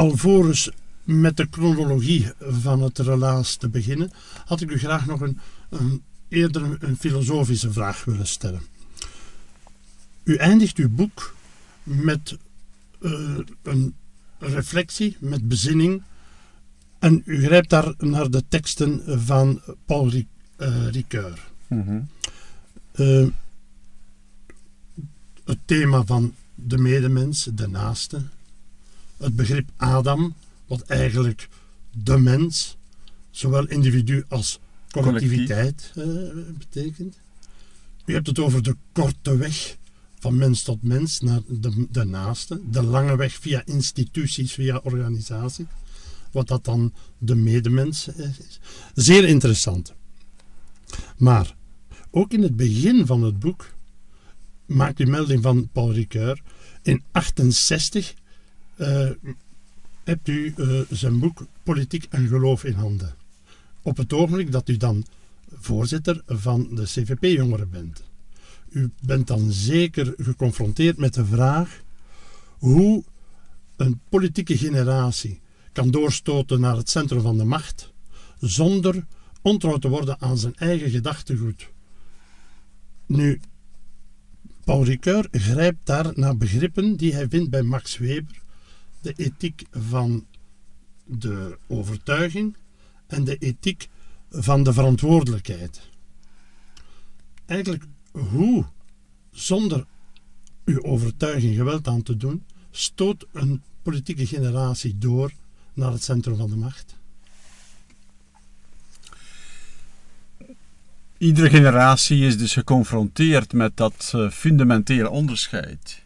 alvorens met de chronologie van het relaas te beginnen, had ik u graag nog een, een eerder een filosofische vraag willen stellen. U eindigt uw boek met uh, een reflectie, met bezinning. En u grijpt daar naar de teksten van Paul Ricoeur. Mm uh, het thema van de medemens, de naaste. Het begrip Adam, wat eigenlijk de mens, zowel individu als collectiviteit uh, betekent. U hebt het over de korte weg van mens tot mens naar de, de naaste, de lange weg via instituties, via organisatie, wat dat dan de medemens is. Zeer interessant. Maar ook in het begin van het boek maakt u melding van Paul Ricoeur. In 68 uh, eh, hebt u uh, zijn boek Politiek en Geloof in handen. Op het ogenblik dat u dan voorzitter van de CVP-jongeren bent. U bent dan zeker geconfronteerd met de vraag hoe een politieke generatie kan doorstoten naar het centrum van de macht zonder ontrouw te worden aan zijn eigen gedachtegoed. Nu, Paul Ricoeur grijpt daar naar begrippen die hij vindt bij Max Weber, de ethiek van de overtuiging en de ethiek van de verantwoordelijkheid. Eigenlijk hoe, zonder uw overtuiging geweld aan te doen, stoot een politieke generatie door naar het centrum van de macht? Iedere generatie is dus geconfronteerd met dat uh, fundamentele onderscheid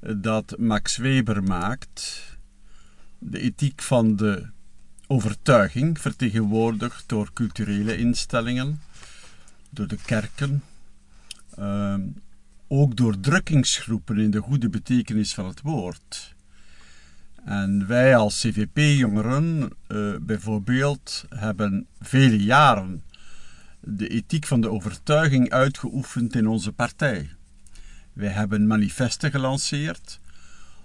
dat Max Weber maakt. De ethiek van de overtuiging, vertegenwoordigd door culturele instellingen, door de kerken, uh, ook door drukkingsgroepen in de goede betekenis van het woord. En wij als CVP-jongeren uh, bijvoorbeeld hebben vele jaren de ethiek van de overtuiging uitgeoefend in onze partij. Wij hebben manifesten gelanceerd,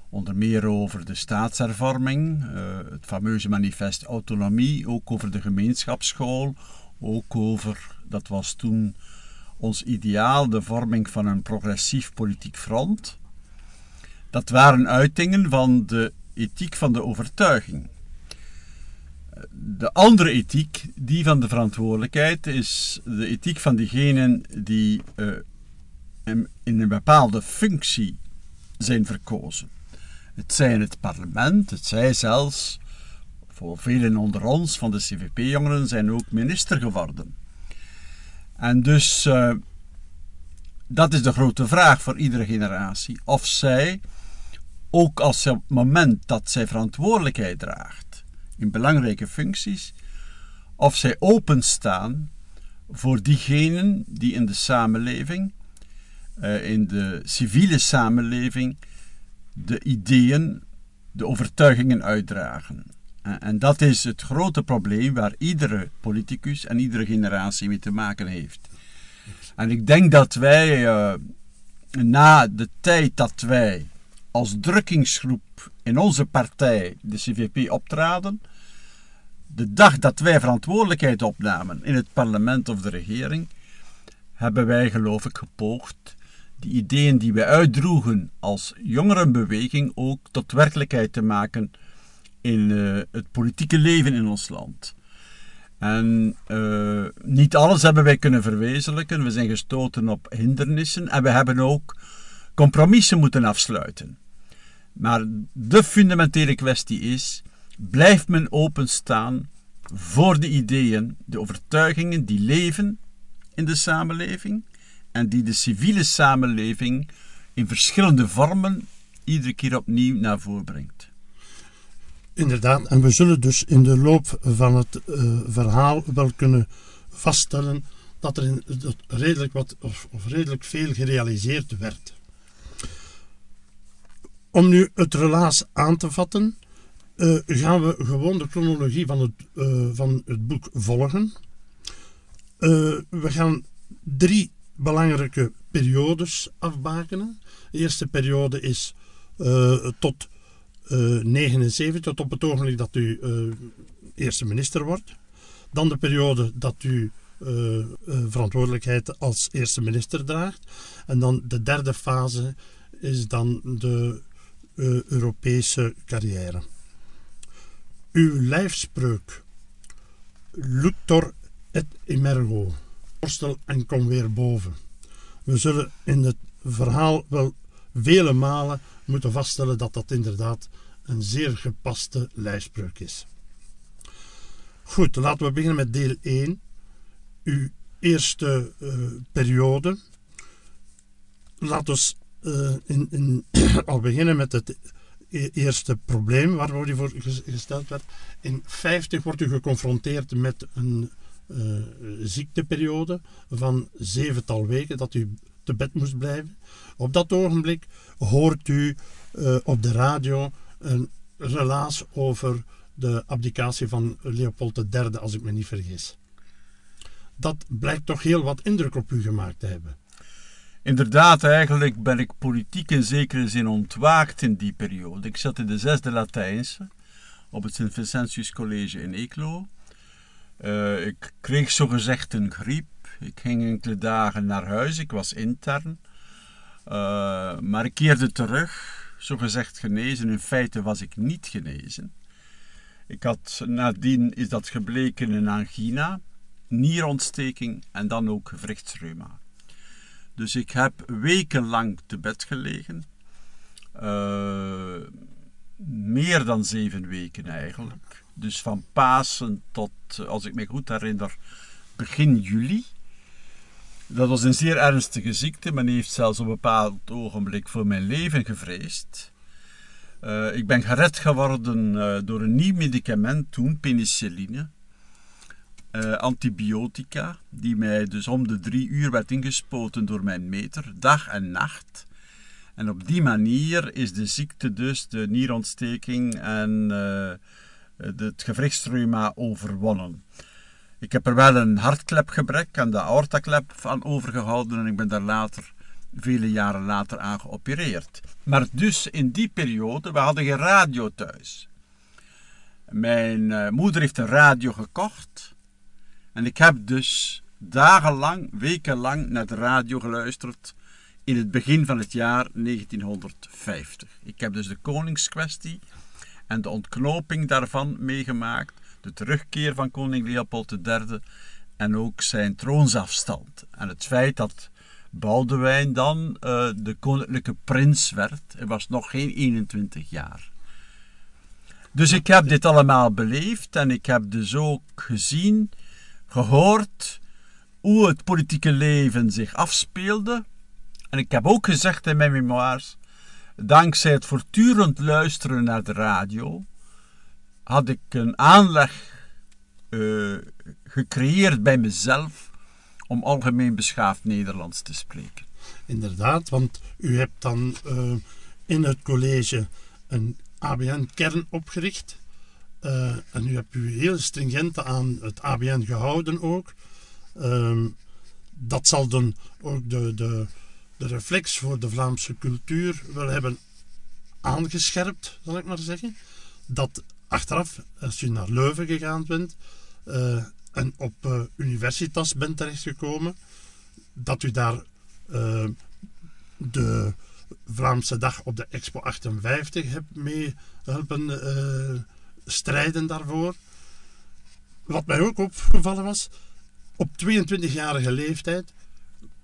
onder meer over de staatshervorming, uh, het fameuze manifest autonomie, ook over de gemeenschapsschool, ook over, dat was toen ons ideaal, de vorming van een progressief politiek front. Dat waren uitingen van de ethiek van de overtuiging. De andere ethiek, die van de verantwoordelijkheid, is de ethiek van diegenen die uh, in een bepaalde functie zijn verkozen. Het zij in het parlement, het zij zelfs, voor velen onder ons van de CVP-jongeren, zijn ook minister geworden. En dus, uh, dat is de grote vraag voor iedere generatie. Of zij, ook als op het moment dat zij verantwoordelijkheid draagt in belangrijke functies, of zij openstaan voor diegenen die in de samenleving, uh, in de civiele samenleving, de ideeën, de overtuigingen uitdragen. En dat is het grote probleem waar iedere politicus en iedere generatie mee te maken heeft. En ik denk dat wij uh, na de tijd dat wij als drukkingsgroep in onze partij, de CVP, optraden, de dag dat wij verantwoordelijkheid opnamen in het parlement of de regering, hebben wij geloof ik gepoogd die ideeën die wij uitdroegen als jongerenbeweging ook tot werkelijkheid te maken in uh, het politieke leven in ons land. En uh, niet alles hebben wij kunnen verwezenlijken. We zijn gestoten op hindernissen en we hebben ook compromissen moeten afsluiten. Maar de fundamentele kwestie is: blijft men openstaan voor de ideeën, de overtuigingen die leven in de samenleving en die de civiele samenleving in verschillende vormen iedere keer opnieuw naar voren brengt? Inderdaad, en we zullen dus in de loop van het uh, verhaal wel kunnen vaststellen dat er in, redelijk, wat, of, redelijk veel gerealiseerd werd. Om nu het relaas aan te vatten, uh, gaan we gewoon de chronologie van het, uh, van het boek volgen. we gaan drie belangrijke periodes afbakenen. De eerste periode is tot 79 tot op het ogenblik dat u eerste minister wordt. Dan de periode dat u verantwoordelijkheid als eerste minister draagt. En dan de derde fase is dan de Europese carrière. Uw lijfspreuk, Luctor et emergo, worstel en kom weer boven. We zullen in het verhaal wel vele malen moeten vaststellen dat dat inderdaad een zeer gepaste lijfspreuk is. Goed, laten we beginnen met deel 1. Uw eerste uh, periode. Laten we uh, in, in, al beginnen met het e-, eerste probleem waarvoor u voor gesteld werd. In 50 wordt u geconfronteerd met een uh, ziekteperiode van zevental weken dat u te bed moest blijven. Op dat ogenblik hoort u uh, op de radio een relaas over de abdicatie van Leopold III, als ik me niet vergis. Dat blijkt toch heel wat indruk op u gemaakt te hebben. Inderdaad, eigenlijk ben ik politiek in zekere zin ontwaakt in die periode. Ik zat in de zesde Latijnse op het Sint-Vincentius College in Eeklo. Uh, ik kreeg zogezegd een griep. Ik ging enkele dagen naar huis. Ik was intern. Uh, maar ik keerde terug, zogezegd genezen. In feite was ik niet genezen. Ik had nadien is dat gebleken een angina, nierontsteking en dan ook gewrichtsreuma. Dus ik heb wekenlang te bed gelegen. Uh, meer dan zeven weken eigenlijk. Dus van Pasen tot, als ik me goed herinner, begin juli. Dat was een zeer ernstige ziekte. Men heeft zelfs op een bepaald ogenblik voor mijn leven gevreesd. Uh, ik ben gered geworden uh, door een nieuw medicament toen, penicilline. Antibiotica, die mij dus om de drie uur werd ingespoten door mijn meter, dag en nacht. En op die manier is de ziekte dus, de nierontsteking en het gewrichtsreuma overwonnen. Ik heb er wel een hartklepgebrek en de aortaklep van overgehouden en ik ben daar later, vele jaren later, aan geopereerd. Maar dus in die periode, we hadden geen radio thuis. Mijn uh, moeder heeft een radio gekocht en ik heb dus dagenlang, wekenlang naar de radio geluisterd in het begin van het jaar 1950. Ik heb dus de koningskwestie en de ontknoping daarvan meegemaakt, de terugkeer van koning Leopold III en ook zijn troonsafstand. En het feit dat Boudewijn dan uh, de koninklijke prins werd, hij was nog geen 21 jaar. Dus ik heb dit allemaal beleefd en ik heb dus ook gezien, gehoord hoe het politieke leven zich afspeelde. En ik heb ook gezegd in mijn memoires dankzij het voortdurend luisteren naar de radio, had ik een aanleg uh, gecreëerd bij mezelf om algemeen beschaafd Nederlands te spreken. Inderdaad, want u hebt dan uh, in het college een ABN-kern opgericht. Uh, en u hebt u heel stringent aan het ABN gehouden ook. Uh, dat zal dan ook de, de, de reflex voor de Vlaamse cultuur wel hebben aangescherpt, zal ik maar zeggen. Dat achteraf, als je naar Leuven gegaan bent uh, en op uh, Universitas bent terechtgekomen, dat u daar uh, de Vlaamse Dag op de Expo 58 hebt mee helpen strijden daarvoor. Wat mij ook opgevallen was, op 22-jarige leeftijd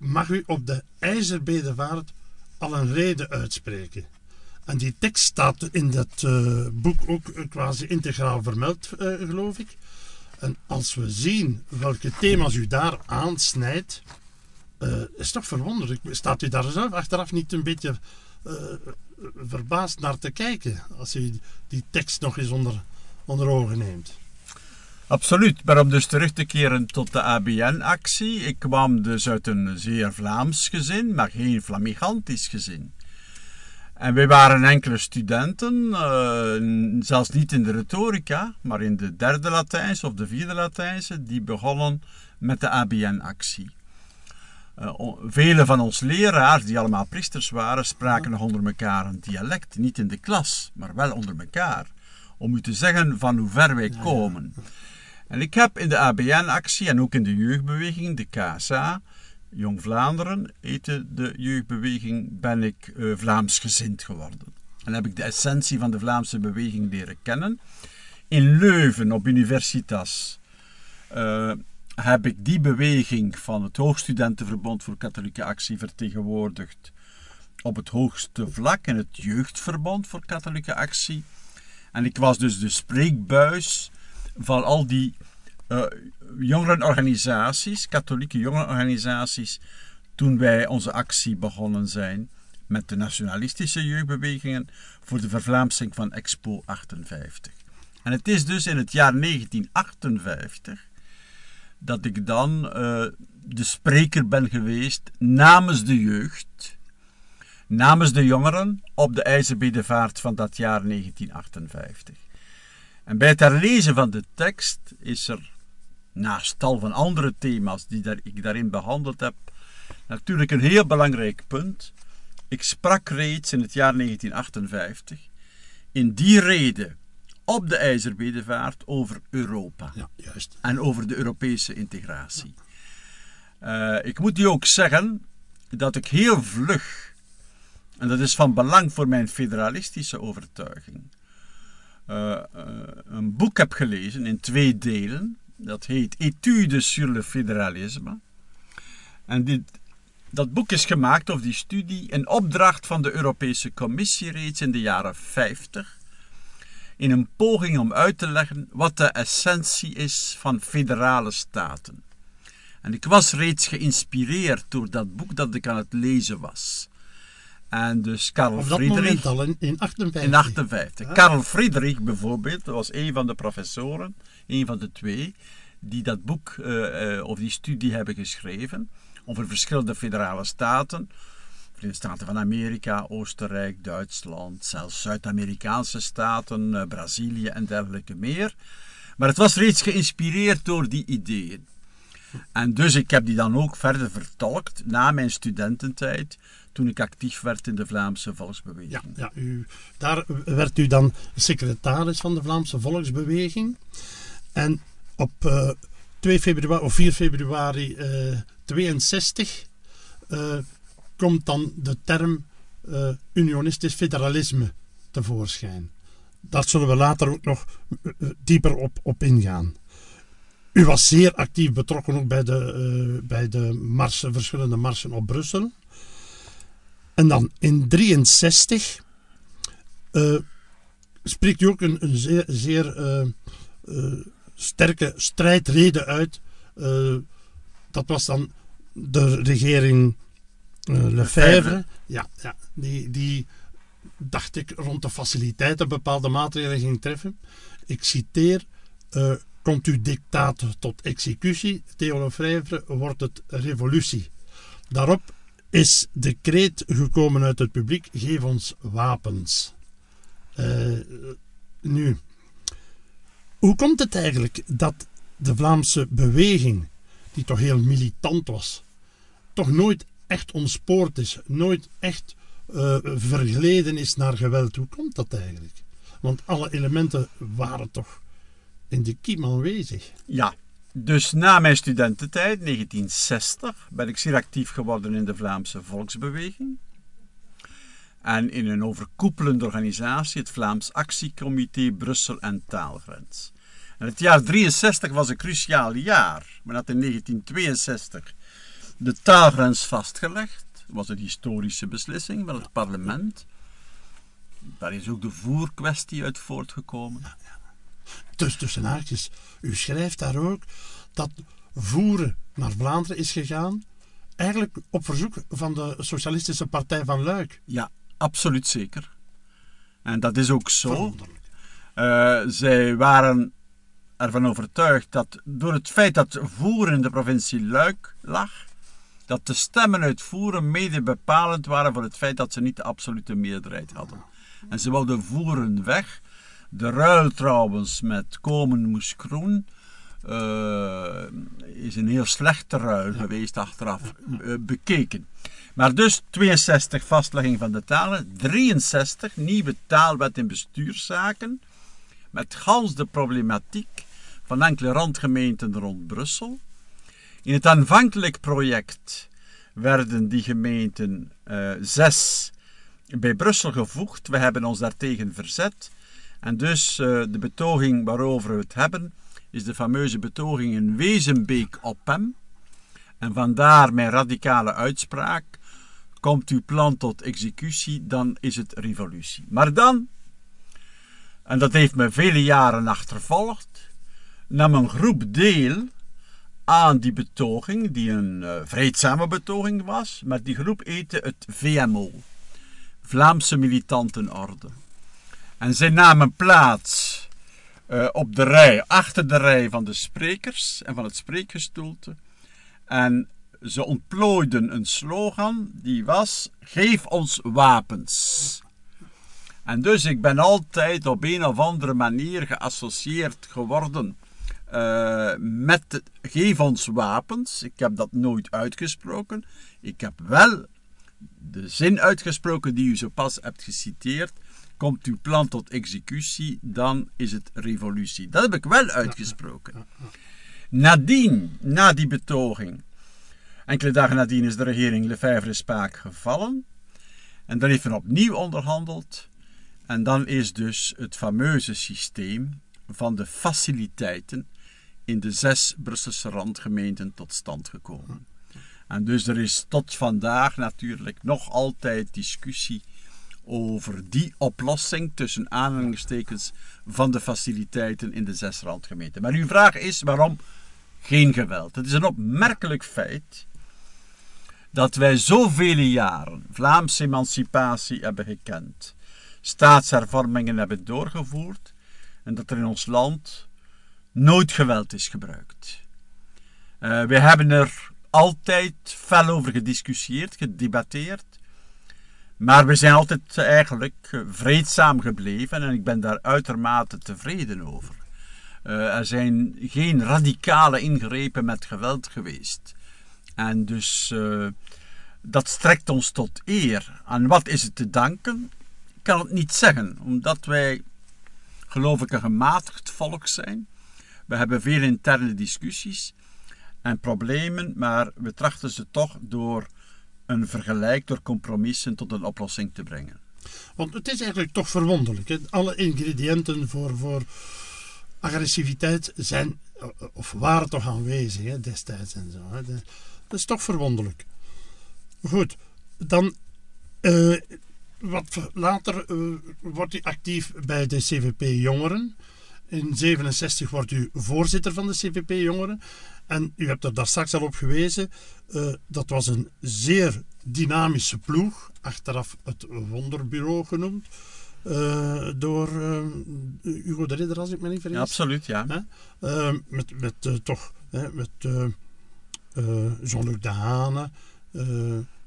mag u op de IJzerbedevaart al een reden uitspreken. En die tekst staat in dat uh, boek ook quasi integraal vermeld, uh, geloof ik. En als we zien welke thema's u daar aansnijdt, is toch verwonderlijk. Staat u daar zelf achteraf niet een beetje verbaasd naar te kijken als u die tekst nog eens onder, onder ogen neemt? Absoluut, maar om dus terug te keren tot de ABN-actie. Ik kwam dus uit een zeer Vlaams gezin, maar geen Flamigantisch gezin. En wij waren enkele studenten, uh, zelfs niet in de retorica, maar in de derde Latijnse of de vierde Latijnse, die begonnen met de ABN-actie. Uh, vele van ons leraars, die allemaal priesters waren, spraken nog onder elkaar een dialect. Niet in de klas, maar wel onder elkaar. Om u te zeggen van hoe ver wij komen. En ik heb in de ABN-actie en ook in de jeugdbeweging, de KSA, Jong Vlaanderen, heette de jeugdbeweging, ben ik uh, Vlaamsgezind geworden. En heb ik de essentie van de Vlaamse beweging leren kennen. In Leuven op Universitas uh, heb ik die beweging van het Hoogstudentenverbond voor Katholieke Actie vertegenwoordigd op het hoogste vlak in het Jeugdverbond voor Katholieke Actie. En ik was dus de spreekbuis van al die uh, jongerenorganisaties, katholieke jongerenorganisaties, toen wij onze actie begonnen zijn met de nationalistische jeugdbewegingen voor de vervlaamsing van Expo 58. En het is dus in het jaar 1958 dat ik dan uh, de spreker ben geweest namens de jeugd, namens de jongeren op de IJzerbedevaart van dat jaar 1958. En bij het herlezen van de tekst is er, naast tal van andere thema's die daar, ik daarin behandeld heb, natuurlijk een heel belangrijk punt. Ik sprak reeds in het jaar 1958 in die reden op de IJzerbedevaart over Europa. Ja, juist. En over de Europese integratie. Uh, ik moet u ook zeggen dat ik heel vlug, en dat is van belang voor mijn federalistische overtuiging, een boek heb gelezen in twee delen. Dat heet Etudes sur le fédéralisme. En dit, dat boek is gemaakt, of die studie, in opdracht van de Europese Commissie reeds in de jaren 50 in een poging om uit te leggen wat de essentie is van federale staten. En ik was reeds geïnspireerd door dat boek dat ik aan het lezen was. En dus Karl Op dat Friedrich. moment al, in, in 58. In 58. Ah. Karl Friedrich bijvoorbeeld, was een van de professoren, een van de twee, die dat boek uh, uh, of die studie hebben geschreven over verschillende federale staten. Verenigde Staten van Amerika, Oostenrijk, Duitsland, zelfs Zuid-Amerikaanse staten, uh, Brazilië en dergelijke meer. Maar het was reeds geïnspireerd door die ideeën. En dus ik heb die dan ook verder vertolkt na mijn studententijd, toen ik actief werd in de Vlaamse Volksbeweging. Ja, ja u, daar werd u dan secretaris van de Vlaamse Volksbeweging. En op uh, 2 februari of 4 februari uh, 62 uh, komt dan de term unionistisch federalisme tevoorschijn. Daar zullen we later ook nog dieper op, op ingaan. U was zeer actief betrokken ook bij de, bij de marsen, verschillende marsen op Brussel. En dan in 63 spreekt u ook een, een zeer, zeer sterke strijdrede uit. dat was dan de regering uh, Lefebvre, ja, ja, die, die dacht ik rond de faciliteiten bepaalde maatregelen ging treffen. Ik citeer, uh, komt uw dictaat tot executie, Theo Lefebvre, wordt het revolutie. Daarop is de kreet gekomen uit het publiek, geef ons wapens. Uh, nu, hoe komt het eigenlijk dat de Vlaamse beweging, die toch heel militant was, toch nooit echt ontspoord is, nooit echt uh, is naar geweld. Hoe komt dat eigenlijk? Want alle elementen waren toch in de kiem aanwezig. Ja, dus na mijn studententijd, 1960, ben ik zeer actief geworden in de Vlaamse Volksbeweging. En in een overkoepelende organisatie, het Vlaams Actiecomité Brussel en Taalgrens. En het jaar 63 was een cruciaal jaar. Men had in 1962 de taalgrens vastgelegd. Dat was een historische beslissing van het parlement. Daar is ook de voerkwestie uit voortgekomen. Dus tussen haakjes, u schrijft daar ook dat voeren naar Vlaanderen is gegaan, eigenlijk op verzoek van de Socialistische Partij van Luik. Ja, absoluut zeker. En dat is ook zo. Uh, zij waren ervan overtuigd dat door het feit dat voeren in de provincie Luik lag, dat de stemmen uit Voeren mede bepalend waren voor het feit dat ze niet de absolute meerderheid hadden. En ze wilden Voeren weg. De ruil trouwens met Komen moest groen uh, is een heel slechte ruil geweest achteraf uh, bekeken. Maar dus 62 vastlegging van de talen, 63 nieuwe taalwet in bestuurszaken, met gans de problematiek van enkele randgemeenten rond Brussel. In het aanvankelijk project werden die gemeenten uh, zes bij Brussel gevoegd. We hebben ons daartegen verzet. En dus uh, de betoging waarover we het hebben, is de fameuze betoging in Wezenbeek op hem. En vandaar mijn radicale uitspraak. Komt uw plan tot executie, dan is het revolutie. Maar dan, en dat heeft me vele jaren achtervolgd, nam een groep deel aan die betoging, die een uh, vreedzame betoging was, maar die groep heette het VMO, Vlaamse Militantenorde. En zij namen plaats uh, op de rij, achter de rij van de sprekers en van het spreekgestoelte. En ze ontplooiden een slogan die was: Geef ons wapens. En dus ik ben altijd op een of andere manier geassocieerd geworden uh, met geef ons wapens. Ik heb dat nooit uitgesproken. Ik heb wel de zin uitgesproken die u zo pas hebt geciteerd. Komt uw plan tot executie, dan is het revolutie. Dat heb ik wel uitgesproken. Nadien, na die betoging, enkele dagen nadien is de regering Lefebvre-Spaak gevallen. En dan heeft men opnieuw onderhandeld. En dan is dus het fameuze systeem van de faciliteiten in de zes Brusselse randgemeenten tot stand gekomen. En dus er is tot vandaag natuurlijk nog altijd discussie over die oplossing tussen aanhalingstekens van de faciliteiten in de zes randgemeenten. Maar uw vraag is waarom geen geweld? Het is een opmerkelijk feit dat wij zoveel jaren Vlaamse emancipatie hebben gekend, staatshervormingen hebben doorgevoerd en dat er in ons land nooit geweld is gebruikt. Uh, we hebben er altijd fel over gediscussieerd, gedebatteerd. Maar we zijn altijd eigenlijk vreedzaam gebleven en ik ben daar uitermate tevreden over. Uh, er zijn geen radicale ingrepen met geweld geweest. En dus dat strekt ons tot eer. Aan wat is het te danken? Ik kan het niet zeggen, omdat wij, geloof ik, een gematigd volk zijn. We hebben veel interne discussies en problemen, maar we trachten ze toch door een vergelijk, door compromissen tot een oplossing te brengen. Want het is eigenlijk toch verwonderlijk. Hè? Alle ingrediënten voor, voor agressiviteit zijn, of waren toch aanwezig hè, destijds en zo. Hè? Dat is toch verwonderlijk. Goed, dan. Uh, wat later uh, wordt u actief bij de CVP Jongeren. In 67 wordt u voorzitter van de CVP Jongeren. En u hebt er daar straks al op gewezen. Uh, dat was een zeer dynamische ploeg. Achteraf het Wonderbureau genoemd. Uh, door uh, Hugo de Ridder, als ik me niet vergis. Ja, absoluut, ja. met met toch met Jean-Luc Dehane,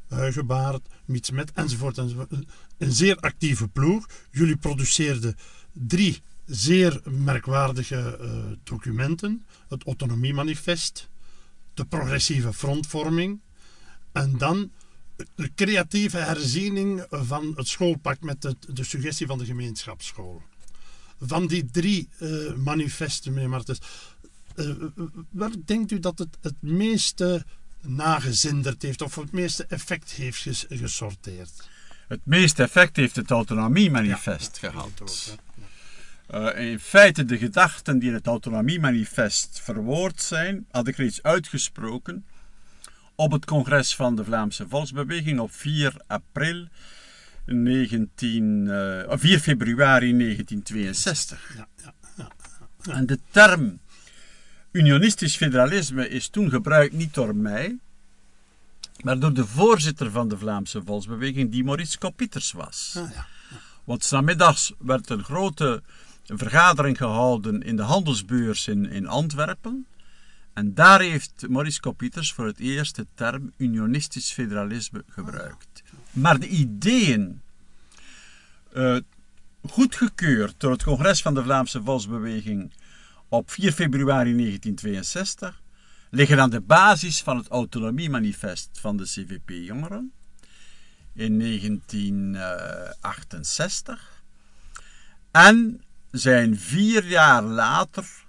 Huigebaard, Mietsmet enzovoort, enzovoort. Een zeer actieve ploeg. Jullie produceerden drie zeer merkwaardige uh, documenten. Het autonomiemanifest, de progressieve frontvorming en dan de creatieve herziening van het schoolpak met de, de suggestie van de gemeenschapsschool. Van die drie uh, manifesten, meneer Martens, uh, welk denkt u dat het het meeste nagezinderd heeft of het meeste effect heeft ges gesorteerd? Het meeste effect heeft het autonomiemanifest ja, gehad. Ook, uh, in feite, de gedachten die in het autonomiemanifest verwoord zijn, had ik reeds uitgesproken op het congres van de Vlaamse Volksbeweging op 4 april 19, uh, 4 februari 1962. Ja, ja, ja, en de term unionistisch federalisme is toen gebruikt niet door mij, maar door de voorzitter van de Vlaamse Volksbeweging, die Maurice Kopieters was. Ah, Want namiddags werd een grote een vergadering gehouden in de handelsbeurs in, in Antwerpen. En daar heeft Maurice Kopieters voor het eerst de term unionistisch federalisme gebruikt. Maar de ideeën, uh, goedgekeurd door het congres van de Vlaamse Volksbeweging op 4 februari 1962 liggen aan de basis van het autonomiemanifest van de CVP-jongeren in 1968 en zijn vier jaar later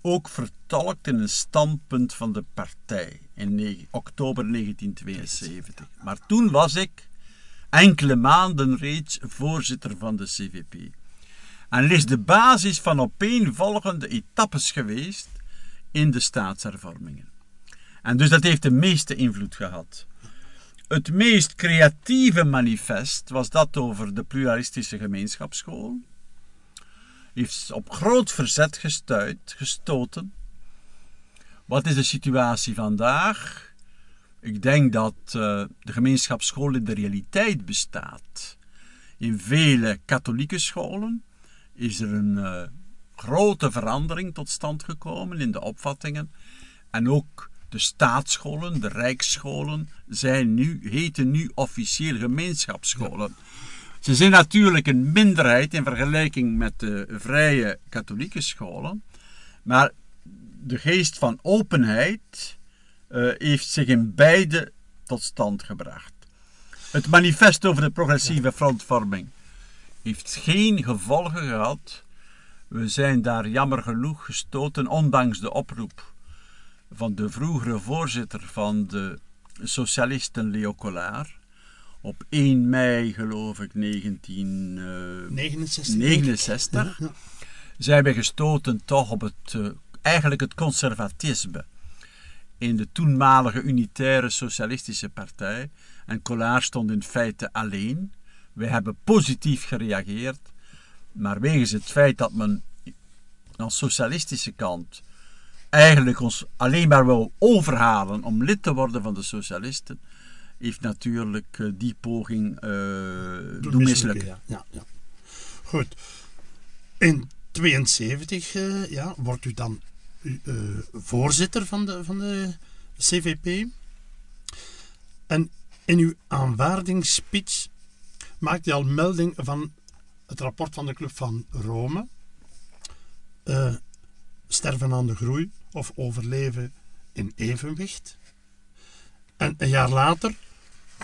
ook vertolkt in een standpunt van de partij in oktober 1972. Maar toen was ik enkele maanden reeds voorzitter van de CVP. En is de basis van opeenvolgende etappes geweest in de staatshervormingen. En dus dat heeft de meeste invloed gehad. Het meest creatieve manifest was dat over de pluralistische gemeenschapsschool. Heeft op groot verzet gestuit, gestoten. Wat is de situatie vandaag? Ik denk dat uh, de gemeenschapsschool in de realiteit bestaat. In vele katholieke scholen is er een uh, grote verandering tot stand gekomen in de opvattingen. En ook de staatsscholen, de rijksscholen, zijn nu, heten nu officieel gemeenschapsscholen. Ze zijn natuurlijk een minderheid in vergelijking met de vrije katholieke scholen. Maar de geest van openheid uh, heeft zich in beide tot stand gebracht. Het manifest over de progressieve frontvorming heeft geen gevolgen gehad. We zijn daar jammer genoeg gestoten, ondanks de oproep van de vroegere voorzitter van de socialisten Leo Collard. Op 1 mei, geloof ik, 1969, uh, zijn we gestoten toch op het, uh, eigenlijk het conservatisme in de toenmalige unitaire socialistische partij. En Collard stond in feite alleen. Wij hebben positief gereageerd, maar wegens het feit dat men aan de socialistische kant eigenlijk ons alleen maar wil overhalen om lid te worden van de socialisten, heeft natuurlijk uh, die poging uh, doen mislukken. Ja, ja, ja. Goed. In 72 uh, ja, wordt u dan voorzitter van de, van de CVP. En in uw aanvaardingsspeech maakt u al melding van het rapport van de Club van Rome. sterven aan de groei of overleven in evenwicht. En een jaar later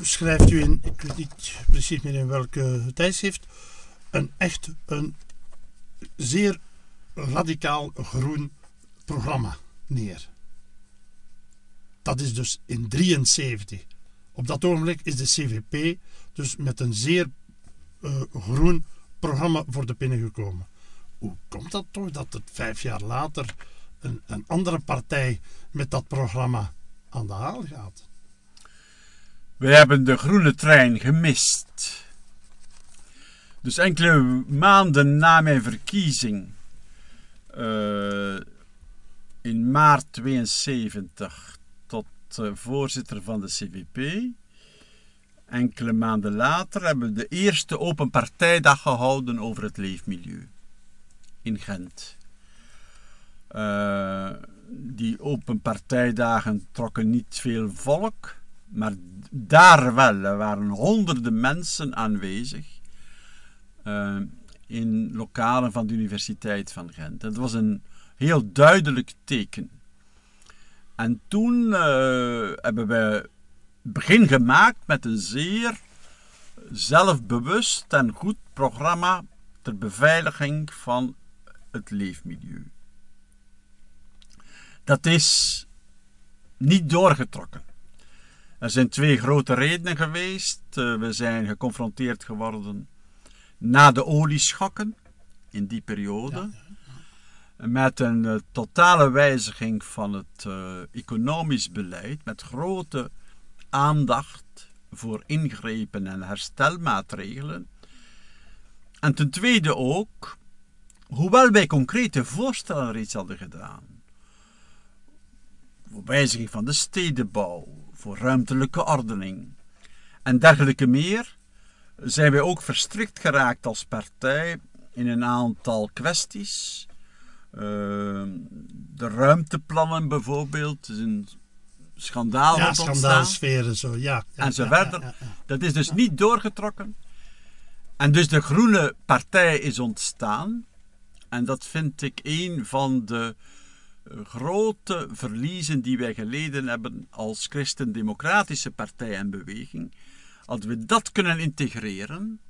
schrijft u in, ik weet niet precies meer in welke tijdschrift, een echt een zeer radicaal groen programma neer. Dat is dus in 73. Op dat ogenblik is de CVP dus met een zeer uh, groen programma voor de pinnen gekomen. Hoe komt dat toch dat het vijf jaar later een, een andere partij met dat programma aan de haal gaat? We hebben de groene trein gemist. Dus enkele maanden na mijn verkiezing, uh, in maart 72, tot uh, voorzitter van de CVP. Enkele maanden later hebben we de eerste open partijdag gehouden over het leefmilieu in Gent. Uh, die open partijdagen trokken niet veel volk. Maar daar wel, er waren honderden mensen aanwezig uh, in lokalen van de Universiteit van Gent. Dat was een heel duidelijk teken. En toen uh, hebben we begin gemaakt met een zeer zelfbewust en goed programma ter beveiliging van het leefmilieu. Dat is niet doorgetrokken. Er zijn twee grote redenen geweest. Eh, we zijn geconfronteerd geworden na de olieschokken in die periode. Met een uh, totale wijziging van het uh, economisch beleid, met grote aandacht voor ingrepen en herstelmaatregelen. En ten tweede ook, hoewel wij concrete voorstellen reeds hadden gedaan, voor wijziging van de stedenbouw, voor ruimtelijke ordening en dergelijke meer, zijn wij ook verstrikt geraakt als partij in een aantal kwesties. Uh, de ruimteplannen bijvoorbeeld, is een schandaal ja, schandaalsferen zo, ja. ja en zo verder. Ja, dat is dus niet doorgetrokken. En dus de Groene Partij is ontstaan. En dat vind ik een van de grote verliezen die wij geleden hebben als christendemocratische partij en beweging. Als we dat kunnen integreren,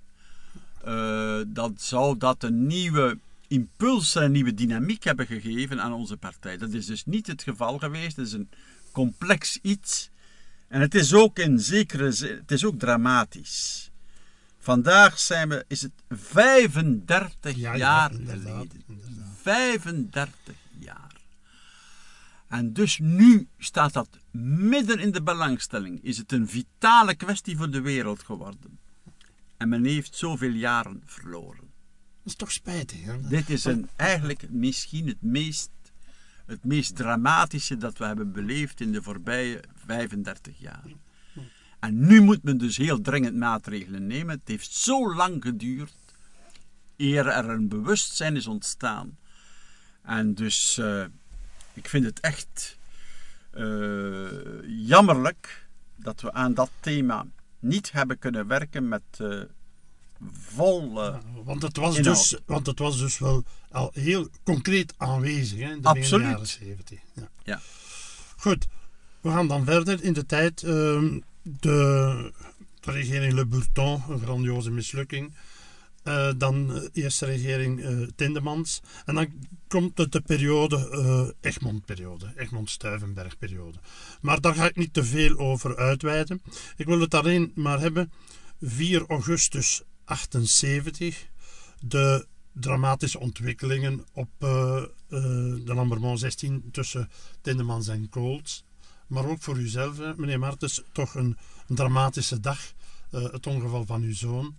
uh, dan zou dat een nieuwe impuls en een nieuwe dynamiek hebben gegeven aan onze partij. Dat is dus niet het geval geweest. Het is een complex iets. En het is ook in zekere zin, het is ook dramatisch. Vandaag zijn we, is het 35 jaar geleden. 35 jaar. En dus nu staat dat midden in de belangstelling. Is het een vitale kwestie voor de wereld geworden. En men heeft zoveel jaren verloren. Dat is toch spijtig. Hè? Dit is een, eigenlijk misschien het meest, het meest dramatische dat we hebben beleefd in de voorbije 35 jaar. En nu moet men dus heel dringend maatregelen nemen. Het heeft zo lang geduurd eer er een bewustzijn is ontstaan. En dus uh, ik vind het echt uh, jammerlijk dat we aan dat thema niet hebben kunnen werken met uh, vol. Ja, want, het was dus, want het was dus wel al heel concreet aanwezig hè, in de Absoluut. jaren 70. Ja. ja. Goed, we gaan dan verder in de tijd. Uh, de, de regering Le Breton, een grandioze mislukking. Uh, dan de eerste regering uh, Tindemans. En dan komt het de periode, uh, Egmond-periode, Egmond-Stuivenberg-periode. Maar daar ga ik niet te veel over uitweiden. Ik wil het alleen maar hebben. 4 augustus 78, de dramatische ontwikkelingen op de Lambermont 16 tussen Tindemans en Kools. Maar ook voor uzelf, meneer Martens, toch een, een dramatische dag. het ongeval van uw zoon.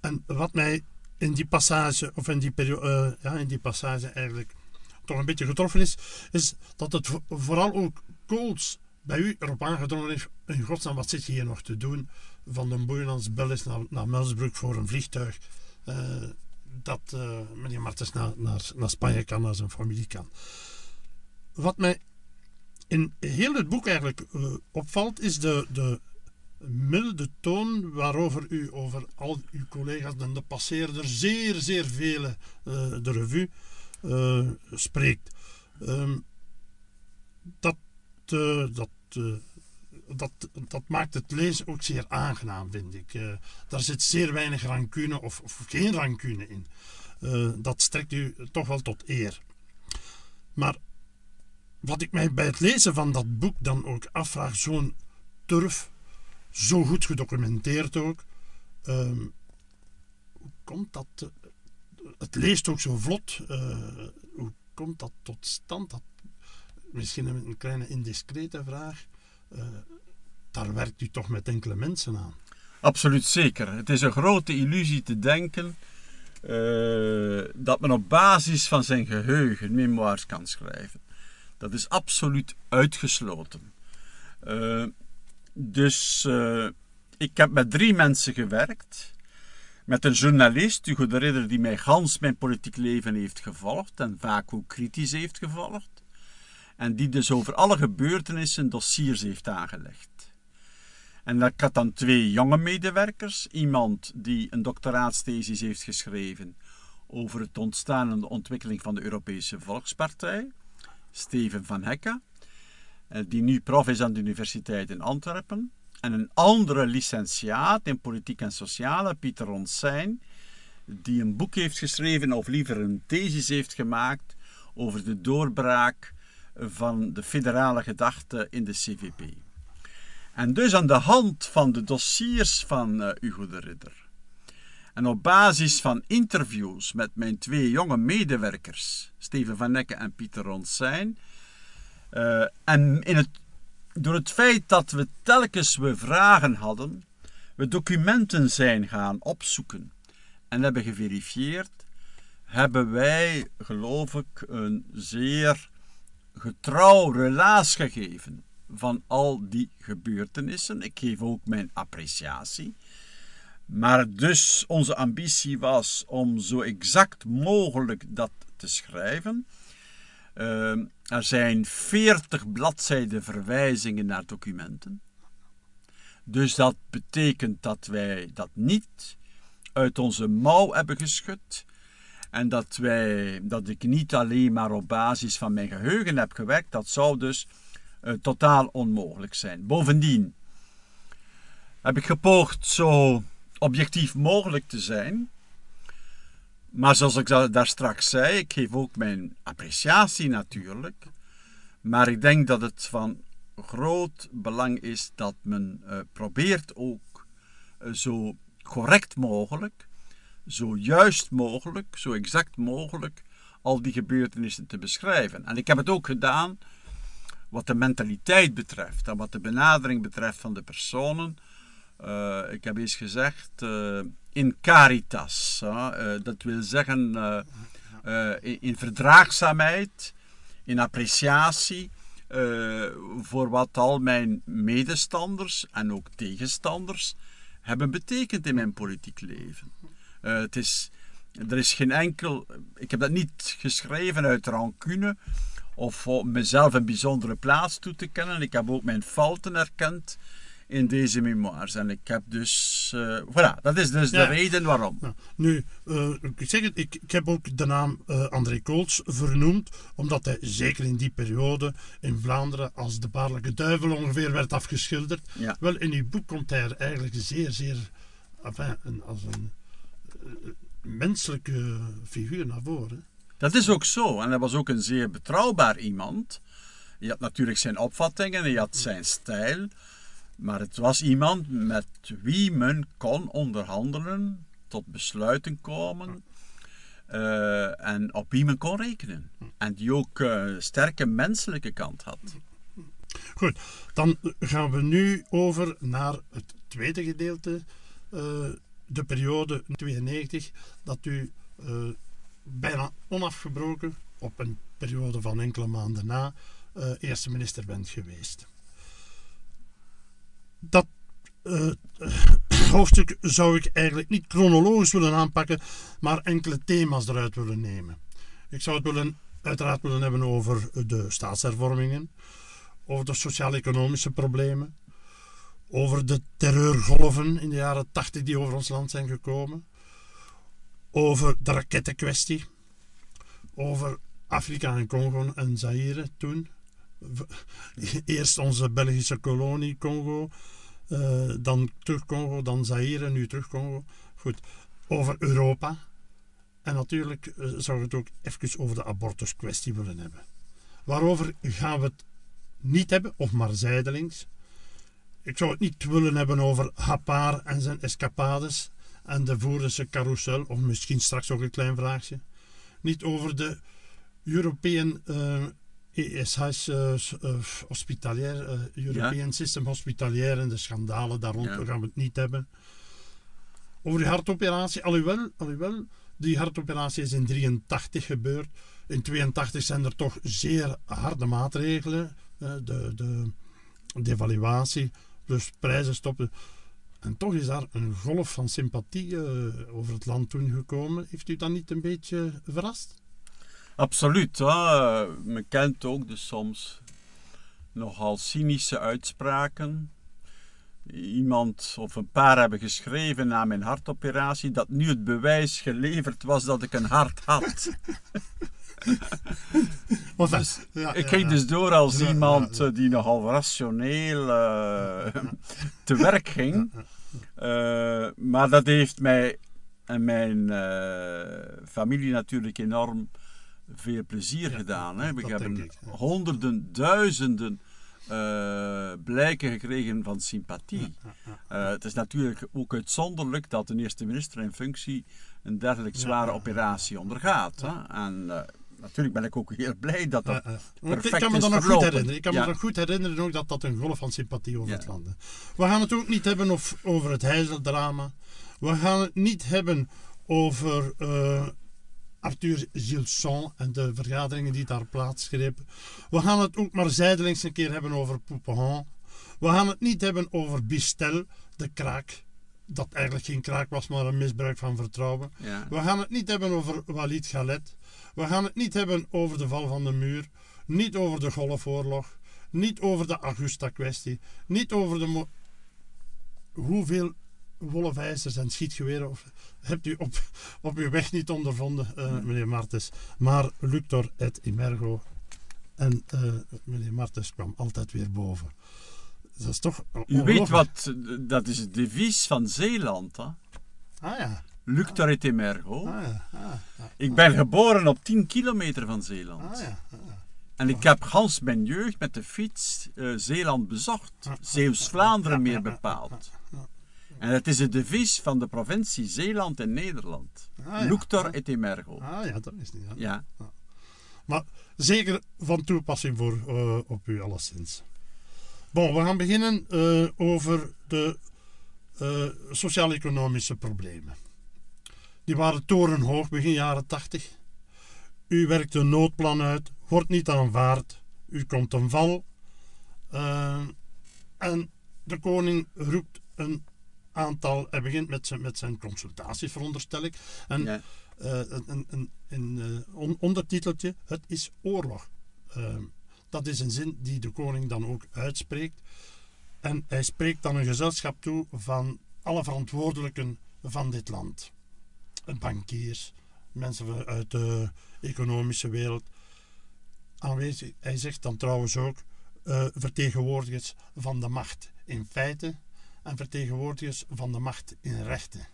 En wat mij in die passage, of in die, uh, ja, in die passage eigenlijk toch een beetje getroffen is, is dat het vooral ook Kools bij u erop aangedrongen heeft, in godsnaam, wat zit je hier nog te doen? Van de Boeilands Bellis naar, naar Melsbrug voor een vliegtuig. Uh, dat uh, meneer Martens naar, naar, naar Spanje kan, naar zijn familie kan. Wat mij in heel het boek eigenlijk opvalt, is de, de milde toon waarover u over al uw collega's en de passeerder zeer, zeer vele uh, de revue uh, spreekt. Um, dat, uh, dat, dat, dat maakt het lezen ook zeer aangenaam, vind ik. daar zit zeer weinig rancune of, of geen rancune in. dat strekt u toch wel tot eer. Maar wat ik mij bij het lezen van dat boek dan ook afvraag, zo'n turf zo goed gedocumenteerd ook. Um, hoe komt dat? Te, het leest ook zo vlot. Uh, hoe komt dat tot stand? Dat, misschien een kleine indiscrete vraag. Uh, daar werkt u toch met enkele mensen aan? Absoluut zeker. Het is een grote illusie te denken dat men op basis van zijn geheugen memoires kan schrijven. Dat is absoluut uitgesloten. Uh, dus uh, ik heb met drie mensen gewerkt. Met een journalist, Hugo de Ridder, die mij gans mijn politiek leven heeft gevolgd en vaak ook kritisch heeft gevolgd. En die dus over alle gebeurtenissen dossiers heeft aangelegd. En ik had dan twee jonge medewerkers. Iemand die een doctoraatsthesis heeft geschreven over het ontstaan en de ontwikkeling van de Europese Volkspartij, Steven van Hekken. Eh, die nu prof is aan de Universiteit in Antwerpen. En een andere licentiaat in politiek en sociale, Pieter Ronsijn, die een boek heeft geschreven, of liever een thesis heeft gemaakt, over de doorbraak van de federale gedachte in de CVP. En dus aan de hand van de dossiers van uh, Hugo de Ridder en op basis van interviews met mijn twee jonge medewerkers, Steven van Nekke en Pieter Ronsijn, uh, en in het, door het feit dat we telkens we vragen hadden, we documenten zijn gaan opzoeken en hebben geverifieerd, hebben wij, geloof ik, een zeer getrouw relaas gegeven van al die gebeurtenissen. Ik geef ook mijn appreciatie. Maar dus onze ambitie was om zo exact mogelijk dat te schrijven. Uh, er zijn 40 bladzijden verwijzingen naar documenten. Dus dat betekent dat wij dat niet uit onze mouw hebben geschud. En dat, wij, dat ik niet alleen maar op basis van mijn geheugen heb gewerkt, dat zou dus uh, totaal onmogelijk zijn. Bovendien heb ik gepoogd zo objectief mogelijk te zijn. Maar zoals ik daar straks zei, ik geef ook mijn appreciatie natuurlijk. Maar ik denk dat het van groot belang is dat men uh, probeert ook uh, zo correct mogelijk, zo juist mogelijk, zo exact mogelijk al die gebeurtenissen te beschrijven. En ik heb het ook gedaan wat de mentaliteit betreft en wat de benadering betreft van de personen. Uh, ik heb eens gezegd in caritas. Uh, dat wil zeggen in, in, verdraagzaamheid, in appreciatie voor wat al mijn medestanders en ook tegenstanders hebben betekend in mijn politiek leven. het is, er is geen enkel. Ik heb dat niet geschreven uit rancune of om mezelf een bijzondere plaats toe te kennen. Ik heb ook mijn fouten erkend in deze memoires. En ik heb dus. Uh, voilà, dat is dus de reden waarom. Ja. Nu, uh, ik, zeg het, ik, ik heb ook de naam uh, André Kools vernoemd, omdat hij zeker in die periode in Vlaanderen als de baarlijke duivel ongeveer werd afgeschilderd. Ja. Wel, in uw boek komt hij er eigenlijk zeer, zeer. Enfin, een, als een menselijke figuur naar voren. Dat is ook zo. En hij was ook een zeer betrouwbaar iemand. Je had natuurlijk zijn opvattingen, je had zijn stijl. Maar het was iemand met wie men kon onderhandelen, tot besluiten komen. Uh, en op wie men kon rekenen. En die ook een uh, sterke menselijke kant had. Goed, dan gaan we nu over naar het tweede gedeelte. Uh, de periode 92, dat u bijna onafgebroken, op een periode van enkele maanden na, eerste minister bent geweest. Dat uh, hoofdstuk zou ik eigenlijk niet chronologisch willen aanpakken, maar enkele thema's eruit willen nemen. Ik zou het willen, uiteraard willen hebben over de staatshervormingen, over de sociaal-economische problemen, over de terreurgolven in de jaren 80 die over ons land zijn gekomen, over de rakettenkwestie, over Afrika en Congo en Zaire toen. Eerst onze Belgische kolonie Congo, uh, dan terug Congo, dan Zaire, nu terug Congo. Goed, over Europa. En natuurlijk uh, zou ik het ook even over de abortuskwestie willen hebben. Waarover gaan we het niet hebben, of maar zijdelings. Ik zou het niet willen hebben over Hapar en zijn escapades en de Voerdense carousel, of misschien straks ook een klein vraagje. Niet over de European uh, ESH uh, hospitalier, uh, European ja. System Hospitalier en de schandalen daar rond ja. gaan we het niet hebben. Over die hartoperatie, alhoewel, alhoewel die hartoperatie is in 83 gebeurd. In 82 zijn er toch zeer harde maatregelen. de, de devaluatie, dus prijzen stoppen. En toch is daar een golf van sympathie over het land toen gekomen. Heeft u dat niet een beetje verrast? Absoluut. Hè? Men kent ook de soms nogal cynische uitspraken. Iemand of een paar hebben geschreven na mijn hartoperatie dat nu het bewijs geleverd was dat ik een hart had. dus, ja, ik ging ja, dus door als ja, iemand die nogal rationeel uh, te werk ging. Uh, maar dat heeft mij en mijn uh, familie natuurlijk enorm veel plezier gedaan. Hè. We hebben ik, honderden, duizenden uh, blijken gekregen van sympathie. het is natuurlijk ook uitzonderlijk dat een eerste minister in functie een dergelijk zware operatie ondergaat. Hè. En natuurlijk ben ik ook heel blij dat dat uh, uh. Ik kan me dan nog goed herinneren. Ik kan ja. me nog goed herinneren ook dat dat een golf van sympathie over ja. het land. We gaan het ook niet hebben of, over het Heizeldrama. We gaan het niet hebben over uh, Arthur Gilson en de vergaderingen die daar plaatsgrepen. We gaan het ook maar zijdelings een keer hebben over Pouperin. We gaan het niet hebben over Bistel, de kraak dat eigenlijk geen kraak was, maar een misbruik van vertrouwen. Ja. We gaan het niet hebben over Walid Galet. We gaan het niet hebben over de val van de muur. Niet over de Golfoorlog. Niet over de Augusta-kwestie. Niet over de. Hoeveel wolfijzers en schietgeweren of, hebt u op, op uw weg niet ondervonden, uh, meneer Martens. Maar Luctor et Imergo. En uh, meneer Martens kwam altijd weer boven. Dat is toch U weet wat, dat is het devies van Zeeland. Hè? Ah ja. Luctor et Imergo. Ah, ja. Ah, ah, ik ben geboren op 10 kilometer van Zeeland. ah, ja. Ah, En ik heb gans mijn jeugd met de fiets uh, Zeeland bezocht. Zeeuws-Vlaanderen meer bepaald. En het is het devies van de provincie Zeeland in Nederland. Ah, ja. Luctor et emergo. Ah ja, dat is niet. Ja. Ja. Maar zeker van toepassing voor, uh, op u alleszins. Bon, we gaan beginnen uh, over de uh, sociaal-economische problemen. Die waren torenhoog begin jaren 80. U werkt een noodplan uit, wordt niet aanvaard, u komt een val. en de koning roept een aantal. Hij begint met zijn, met zijn consultaties, veronderstel ik. En Ja. eh, een, een, een eh, on- ondertiteltje: Het is oorlog. Eh, dat is een zin die de koning dan ook uitspreekt. En hij spreekt dan een gezelschap toe van alle verantwoordelijken van dit land: bankiers, mensen uit de economische wereld. Aanwezig, hij zegt dan trouwens ook eh, vertegenwoordigers van de macht in feite en vertegenwoordigers van de macht in rechten.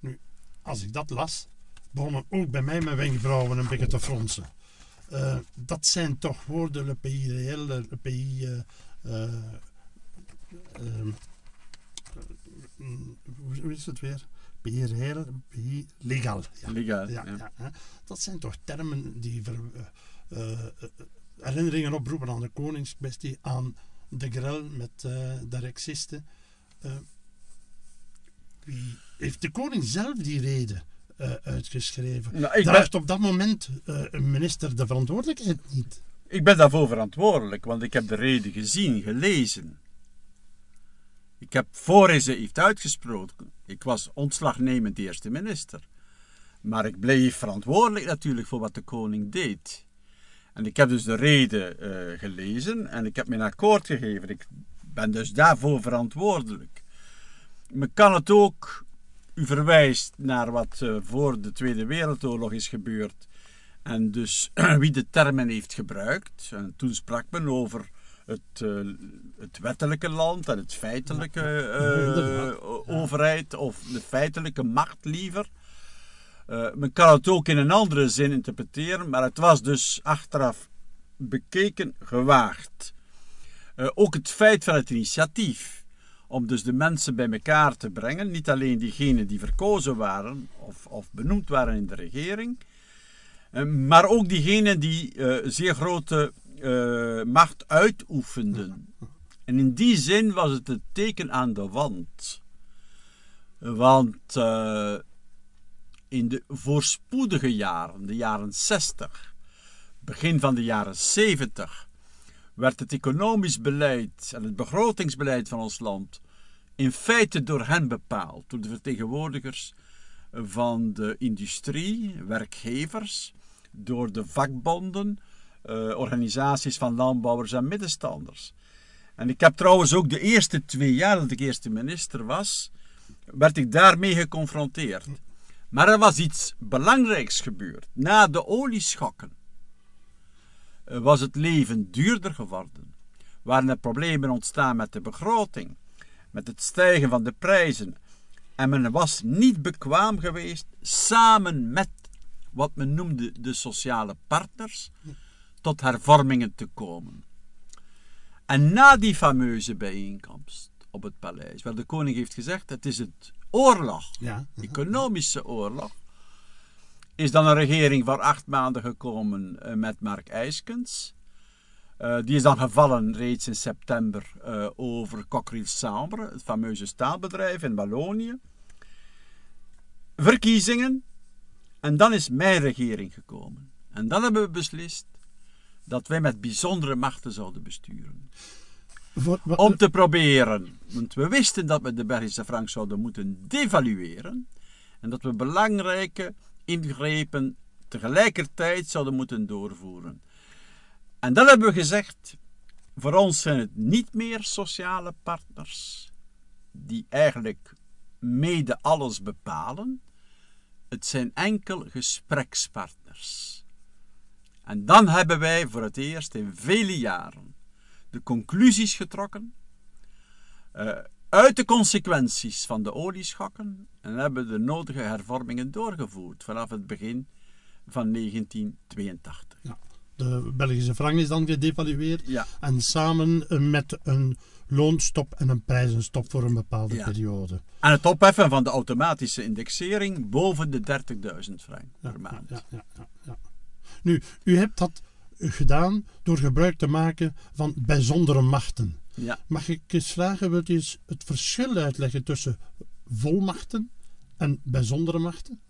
Nu, als ik dat las, begonnen ook bij mij mijn wenkbrauwen een beetje te fronsen. Eh, dat zijn toch woorden, le pays réel, le pays. eh, eh, hoe is het weer? Pays réel, pays légal. Ja. Legaal. Ja, ja. Dat zijn toch termen die ver, herinneringen oproepen aan de koningskwestie, aan de grel met de Rexisten. Wie heeft de koning zelf die reden eh, uitgeschreven? Nou, ben, Draagt op dat moment eh, een minister de verantwoordelijkheid niet? ik ben daarvoor verantwoordelijk, want ik heb de reden gezien, gelezen. Ik heb voor hij ze heeft uitgesproken. Ik was ontslagnemend eerste minister. Maar ik bleef verantwoordelijk natuurlijk voor wat de koning deed. En ik heb dus de reden gelezen en ik heb mijn akkoord gegeven. Ik ben dus daarvoor verantwoordelijk. Men kan het ook, u verwijst naar wat eh, voor de Tweede Wereldoorlog is gebeurd. En dus wie de termen heeft gebruikt. En toen sprak men over het, eh, het wettelijke land en het feitelijke eh, overheid, of de feitelijke macht liever. Eh, men kan het ook in een andere zin interpreteren, maar het was dus achteraf bekeken gewaagd. Eh, ook het feit van het initiatief om dus de mensen bij elkaar te brengen, niet alleen diegenen die verkozen waren of, of benoemd waren in de regering, eh, maar ook diegenen die eh, zeer grote macht uitoefenden. En in die zin was het het teken aan de wand. Want in de voorspoedige jaren, de jaren 60, begin van de jaren 70, werd het economisch beleid en het begrotingsbeleid van ons land in feite door hen bepaald, door de vertegenwoordigers van de industrie, werkgevers, door de vakbonden, eh, organisaties van landbouwers en middenstanders. En ik heb trouwens ook de eerste twee jaar dat ik eerste minister was, werd ik daarmee geconfronteerd. Maar er was iets belangrijks gebeurd. Na de olieschokken was het leven duurder geworden. Waren er problemen ontstaan met de begroting, met het stijgen van de prijzen. En men was niet bekwaam geweest samen met wat men noemde de sociale partners tot hervormingen te komen. En na die fameuze bijeenkomst op het paleis, waar de koning heeft gezegd: het is het oorlog, Ja. economische oorlog, is dan een regering voor acht maanden gekomen eh, met Mark Eiskens. Eh, die is dan gevallen reeds in september eh, over Cockerill Sambre, het fameuze staalbedrijf in Wallonië. Verkiezingen. En dan is mijn regering gekomen. En dan hebben we beslist dat wij met bijzondere machten zouden besturen. Om te proberen, want we wisten dat we de Belgische frank zouden moeten devalueren en dat we belangrijke ingrepen tegelijkertijd zouden moeten doorvoeren. En dan hebben we gezegd, voor ons zijn het niet meer sociale partners die eigenlijk mede alles bepalen. Het zijn enkel gesprekspartners. En dan hebben wij voor het eerst in vele jaren de conclusies getrokken uh, uit de consequenties van de olieschokken en hebben de nodige hervormingen doorgevoerd vanaf het begin van 1982. Ja, de Belgische frank is dan gedevalueerd ja. en samen met een loonstop en een prijzenstop voor een bepaalde periode. En het opheffen van de automatische indexering boven de 30.000 frank per maand. Ja, ja, ja, Nu, u hebt dat gedaan door gebruik te maken van bijzondere machten. Ja. Mag ik eens vragen, wilt u eens het verschil uitleggen tussen volmachten en bijzondere machten?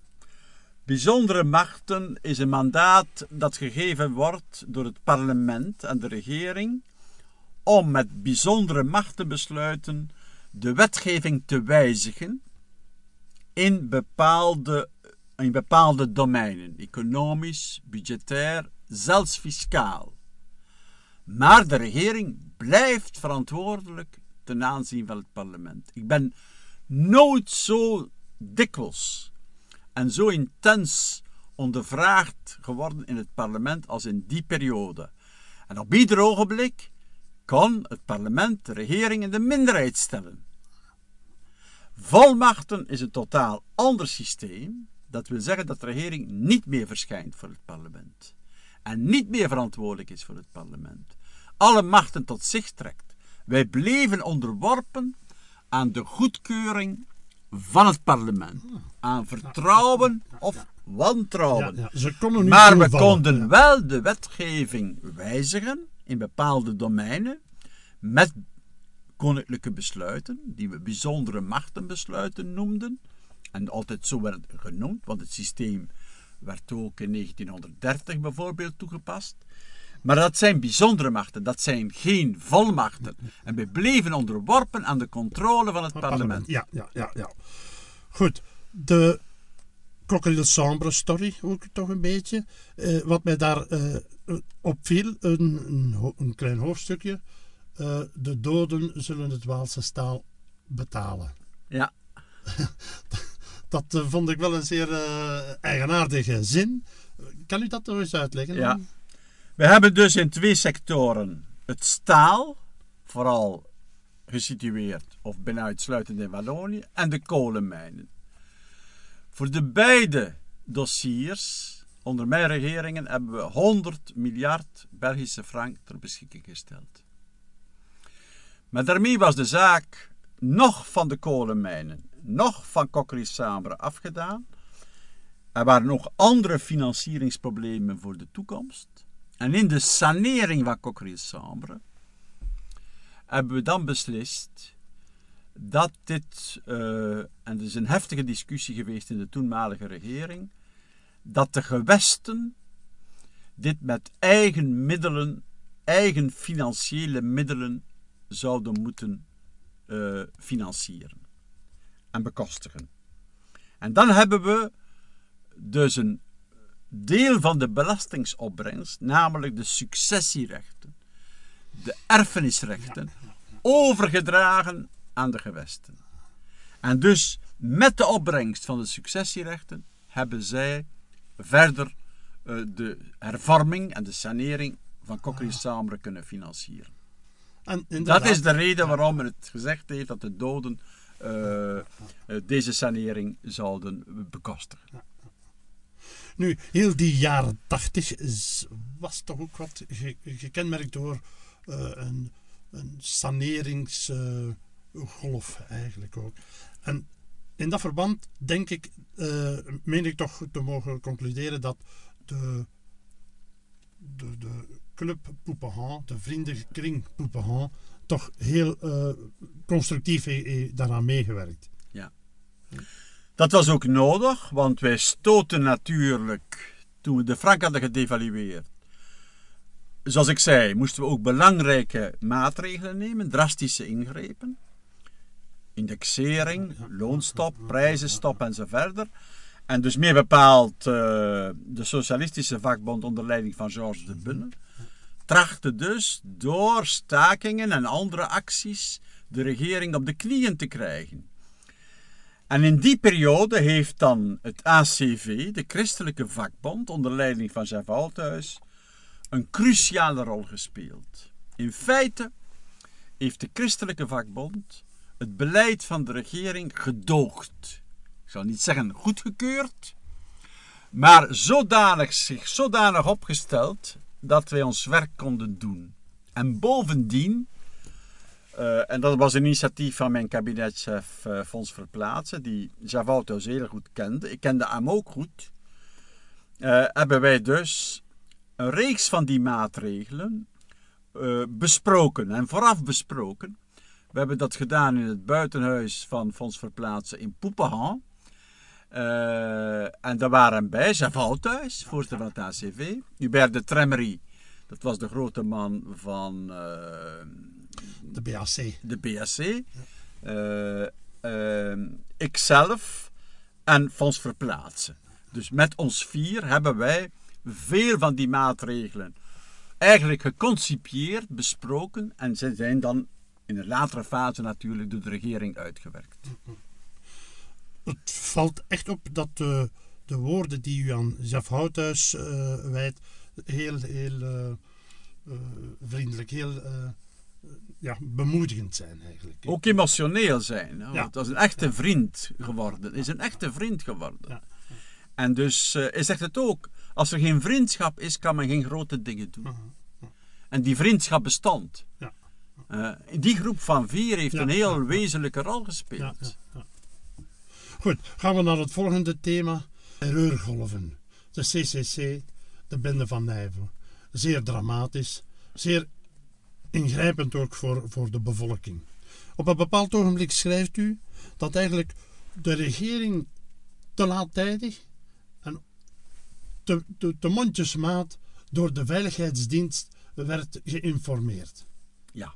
Bijzondere machten is een mandaat dat gegeven wordt door het parlement en de regering om met bijzondere macht te besluiten de wetgeving te wijzigen in bepaalde, in bepaalde domeinen, economisch, budgetair, zelfs fiscaal. Maar de regering blijft verantwoordelijk ten aanzien van het parlement. Ik ben nooit zo dikwijls en zo intens ondervraagd geworden in het parlement als in die periode. En op ieder ogenblik kon het parlement de regering in de minderheid stellen. Volmachten is een totaal ander systeem. Dat wil zeggen dat de regering niet meer verschijnt voor het parlement. En niet meer verantwoordelijk is voor het parlement. Alle machten tot zich trekt. Wij bleven onderworpen aan de goedkeuring van het parlement. Aan vertrouwen of wantrouwen. Ja, ja. maar we konden wel de wetgeving wijzigen in bepaalde domeinen met koninklijke besluiten, die we bijzondere machtenbesluiten noemden. En altijd zo werd genoemd, want het systeem werd ook in 1930 bijvoorbeeld toegepast. Maar dat zijn bijzondere machten, dat zijn geen volmachten. En we bleven onderworpen aan de controle van het parlement. Ja, ja, ja, ja. Goed, de Crocodile Sambre story ook toch een beetje. Uh, wat mij daar uh, opviel, een, een, een, klein hoofdstukje. Uh, de doden zullen het Waalse staal betalen. Ja. dat vond ik wel een zeer eigenaardige zin. Kan u dat nog eens uitleggen? Ja. We hebben dus in twee sectoren het staal, vooral gesitueerd of bijna uitsluitend in Wallonië, en de kolenmijnen. Voor de beide dossiers, onder mijn regeringen, hebben we 100 miljard Belgische frank ter beschikking gesteld. Maar daarmee was de zaak nog van de kolenmijnen, nog van Sabre afgedaan. Er waren nog andere financieringsproblemen voor de toekomst. En in de sanering van Sambre hebben we dan beslist dat dit, uh, en er is een heftige discussie geweest in de toenmalige regering, dat de gewesten dit met eigen middelen, eigen financiële middelen zouden moeten uh, financieren en bekostigen. En dan hebben we dus een deel van de belastingsopbrengst, namelijk de successierechten, de erfenisrechten, overgedragen aan de gewesten. En dus met de opbrengst van de successierechten hebben zij verder uh, de hervorming en de sanering van Kokri-Samre kunnen financieren. En dat is de reden waarom men het gezegd heeft dat de doden uh, uh, deze sanering zouden bekostigen. Nu, heel die jaren tachtig was toch ook wat gekenmerkt door uh, een, een saneringsgolf eigenlijk ook. En in dat verband denk ik, uh, meen ik toch te mogen concluderen dat de, de, de club Poupehan, de vriendenkring Poupehan, toch heel uh, constructief daaraan meegewerkt. Ja. Dat was ook nodig, want wij stoten natuurlijk, toen we de frank hadden gedevalueerd, zoals ik zei, moesten we ook belangrijke maatregelen nemen, drastische ingrepen. Indexering, loonstop, prijzenstop enzovoort. En dus meer bepaald uh, de Socialistische Vakbond onder leiding van Georges de Bunne trachtte dus door stakingen en andere acties de regering op de knieën te krijgen. En in die periode heeft dan het ACV, de christelijke vakbond, onder leiding van Jeff Althuis, een cruciale rol gespeeld. In feite heeft de christelijke vakbond het beleid van de regering gedoogd. Ik zal niet zeggen goedgekeurd, maar zodanig, zich zodanig opgesteld dat wij ons werk konden doen. En bovendien, uh, en dat was een initiatief van mijn kabinetchef uh, Fons Verplaatsen, die Javauto zeer goed kende. Ik kende hem ook goed. Uh, hebben wij dus een reeks van die maatregelen besproken en vooraf besproken. We hebben dat gedaan in het buitenhuis van Fonds Verplaatsen in Poepenhan. Uh, en daar waren bij Javal thuis, voorzitter van het ACV. Hubert de Tremery, dat was de grote man van... De BAC. De BAC. Uh, ikzelf en Fonds Verplaatsen. Dus met ons vier hebben wij veel van die maatregelen eigenlijk geconcipieerd, besproken en ze zijn dan in een latere fase natuurlijk door de regering uitgewerkt. Het valt echt op dat de, de woorden die u aan Jeff Houthuis uh, wijdt heel, heel uh, uh, vriendelijk, heel ja, bemoedigend zijn eigenlijk. Ook emotioneel zijn. Ja. Het was een echte vriend geworden. is een echte vriend geworden. Ja. En dus hij zegt het ook. Als er geen vriendschap is, kan men geen grote dingen doen. En die vriendschap bestond. Ja. Uh, die groep van vier heeft een heel wezenlijke rol gespeeld. Goed, gaan we naar het volgende thema. Terreurgolven. De CCC, de bende van Nijvel. Zeer dramatisch, zeer ingrijpend ook voor, voor de bevolking. Op een bepaald ogenblik schrijft u dat eigenlijk de regering te laattijdig en te, te, te mondjesmaat door de veiligheidsdienst werd geïnformeerd. Ja.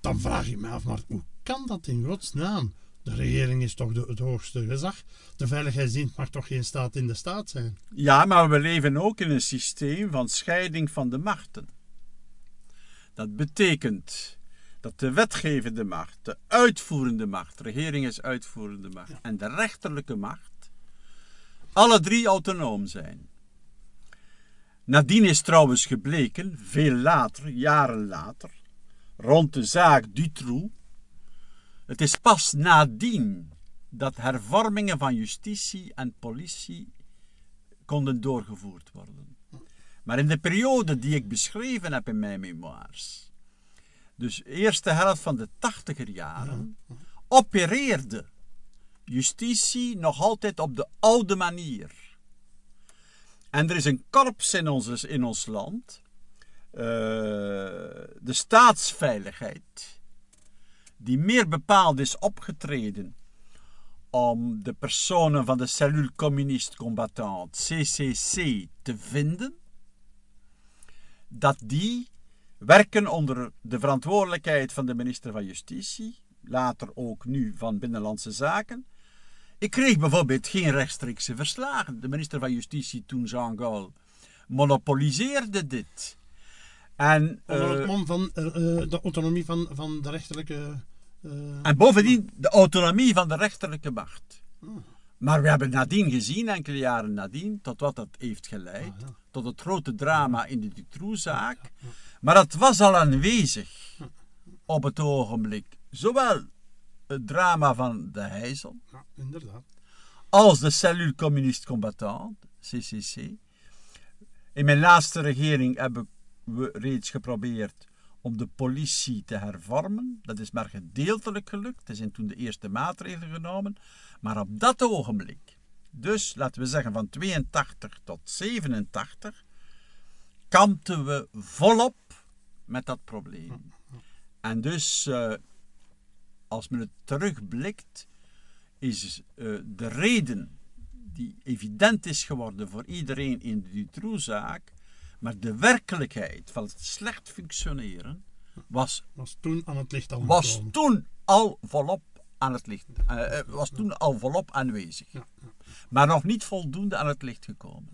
Dan vraag ik me af, maar hoe kan dat in godsnaam? De regering is toch de, het hoogste gezag. De veiligheidsdienst mag toch geen staat in de staat zijn? Ja, maar we leven ook in een systeem van scheiding van de machten. Dat betekent dat de wetgevende macht, de uitvoerende macht, de regering is uitvoerende macht, en de rechterlijke macht, alle drie autonoom zijn. Nadien is trouwens gebleken, veel later, jaren later, rond de zaak Dutroux. Het is pas nadien dat hervormingen van justitie en politie konden doorgevoerd worden. Maar in de periode die ik beschreven heb in mijn memoires, dus eerste helft van de tachtiger jaren, opereerde justitie nog altijd op de oude manier. En er is een korps in ons, in ons land uh, de staatsveiligheid, die meer bepaald is opgetreden om de personen van de cellule communiste combattant CCC te vinden, dat die werken onder de verantwoordelijkheid van de minister van Justitie, later ook nu van Binnenlandse Zaken. Ik kreeg bijvoorbeeld geen rechtstreekse verslagen. De minister van Justitie toen, Jean Gaulle, monopoliseerde dit. En, Onder het eh, mom van uh, de autonomie van, van de rechterlijke... en bovendien de autonomie van de rechterlijke macht. Oh. Maar we hebben nadien gezien, enkele jaren nadien, tot wat dat heeft geleid. Ah, tot het grote drama in de Dutroux-zaak. Maar dat was al aanwezig op het ogenblik. Zowel het drama van de Heijzel, ja, inderdaad. als de cellule communiste combattant, CCC. In mijn laatste regering hebben we reeds geprobeerd om de politie te hervormen. Dat is maar gedeeltelijk gelukt. Er zijn toen de eerste maatregelen genomen. Maar op dat ogenblik, dus laten we zeggen van 82 tot 87, kampten we volop met dat probleem. En dus, uh, als men het terugblikt, is uh, de reden die evident is geworden voor iedereen in de Dutroux-zaak, maar de werkelijkheid van het slecht functioneren was, was toen aan het licht al was toen al volop aan het licht, uh, was toen al volop aanwezig. Maar nog niet voldoende aan het licht gekomen.